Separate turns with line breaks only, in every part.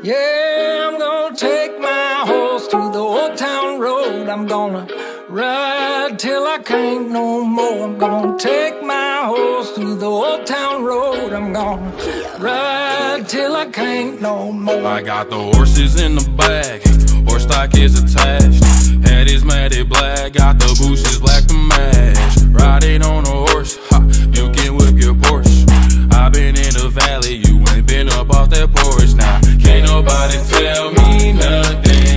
Yeah, I'm gonna take my horse to the old town road. I'm gonna ride till I can't no more. I'm gonna take my horse to the old town road. I'm gonna ride till I can't no more.
I got the horses in the back, horse stock is attached. Valley, you ain't been up off that porch now. Can't nobody tell me nothing.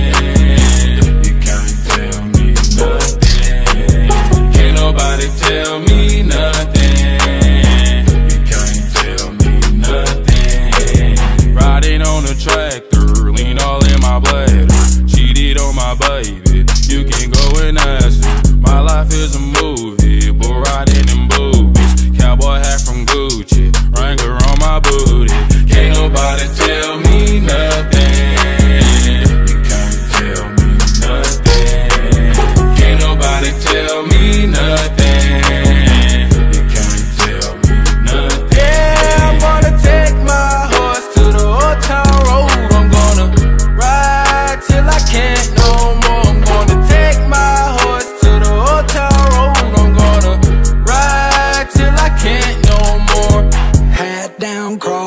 Nothing.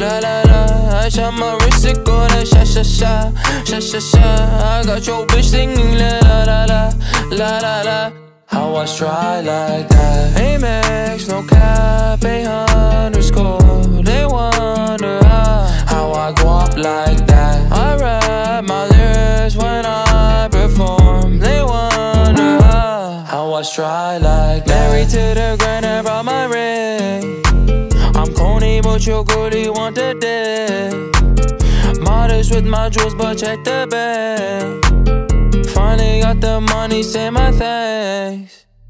la la la. I shot my wrist, it go like sha sha sha, sha sha sha. I got your bitch singing la la la la, la la. How I try like that. Amex, no cap, a underscore They wonder how How I go up like that. I rap my lyrics when I perform. They wonder how How I try like that. Married to the grind, I brought my ring Corny, but your girlie want the dick Modest with my jewels, but check the bag Finally got the money, say my thanks.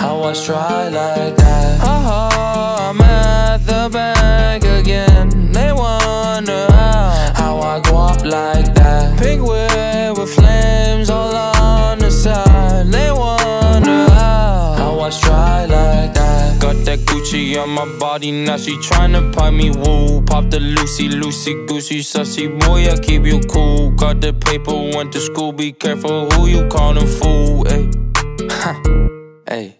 How I try like that? Haha, I'm at the bank again. They wonder how, how I go up like that. Pink whip with flames all on the side. They wonder how, how I try like that. Got that Gucci on my body, now she tryna pipe me woo. Pop the Lucy, Lucy, Goosey, sussy boy, I keep you cool. Got the paper, went to school, be careful who you callin' fool, ayy. Hey.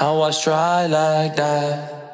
How I try like that?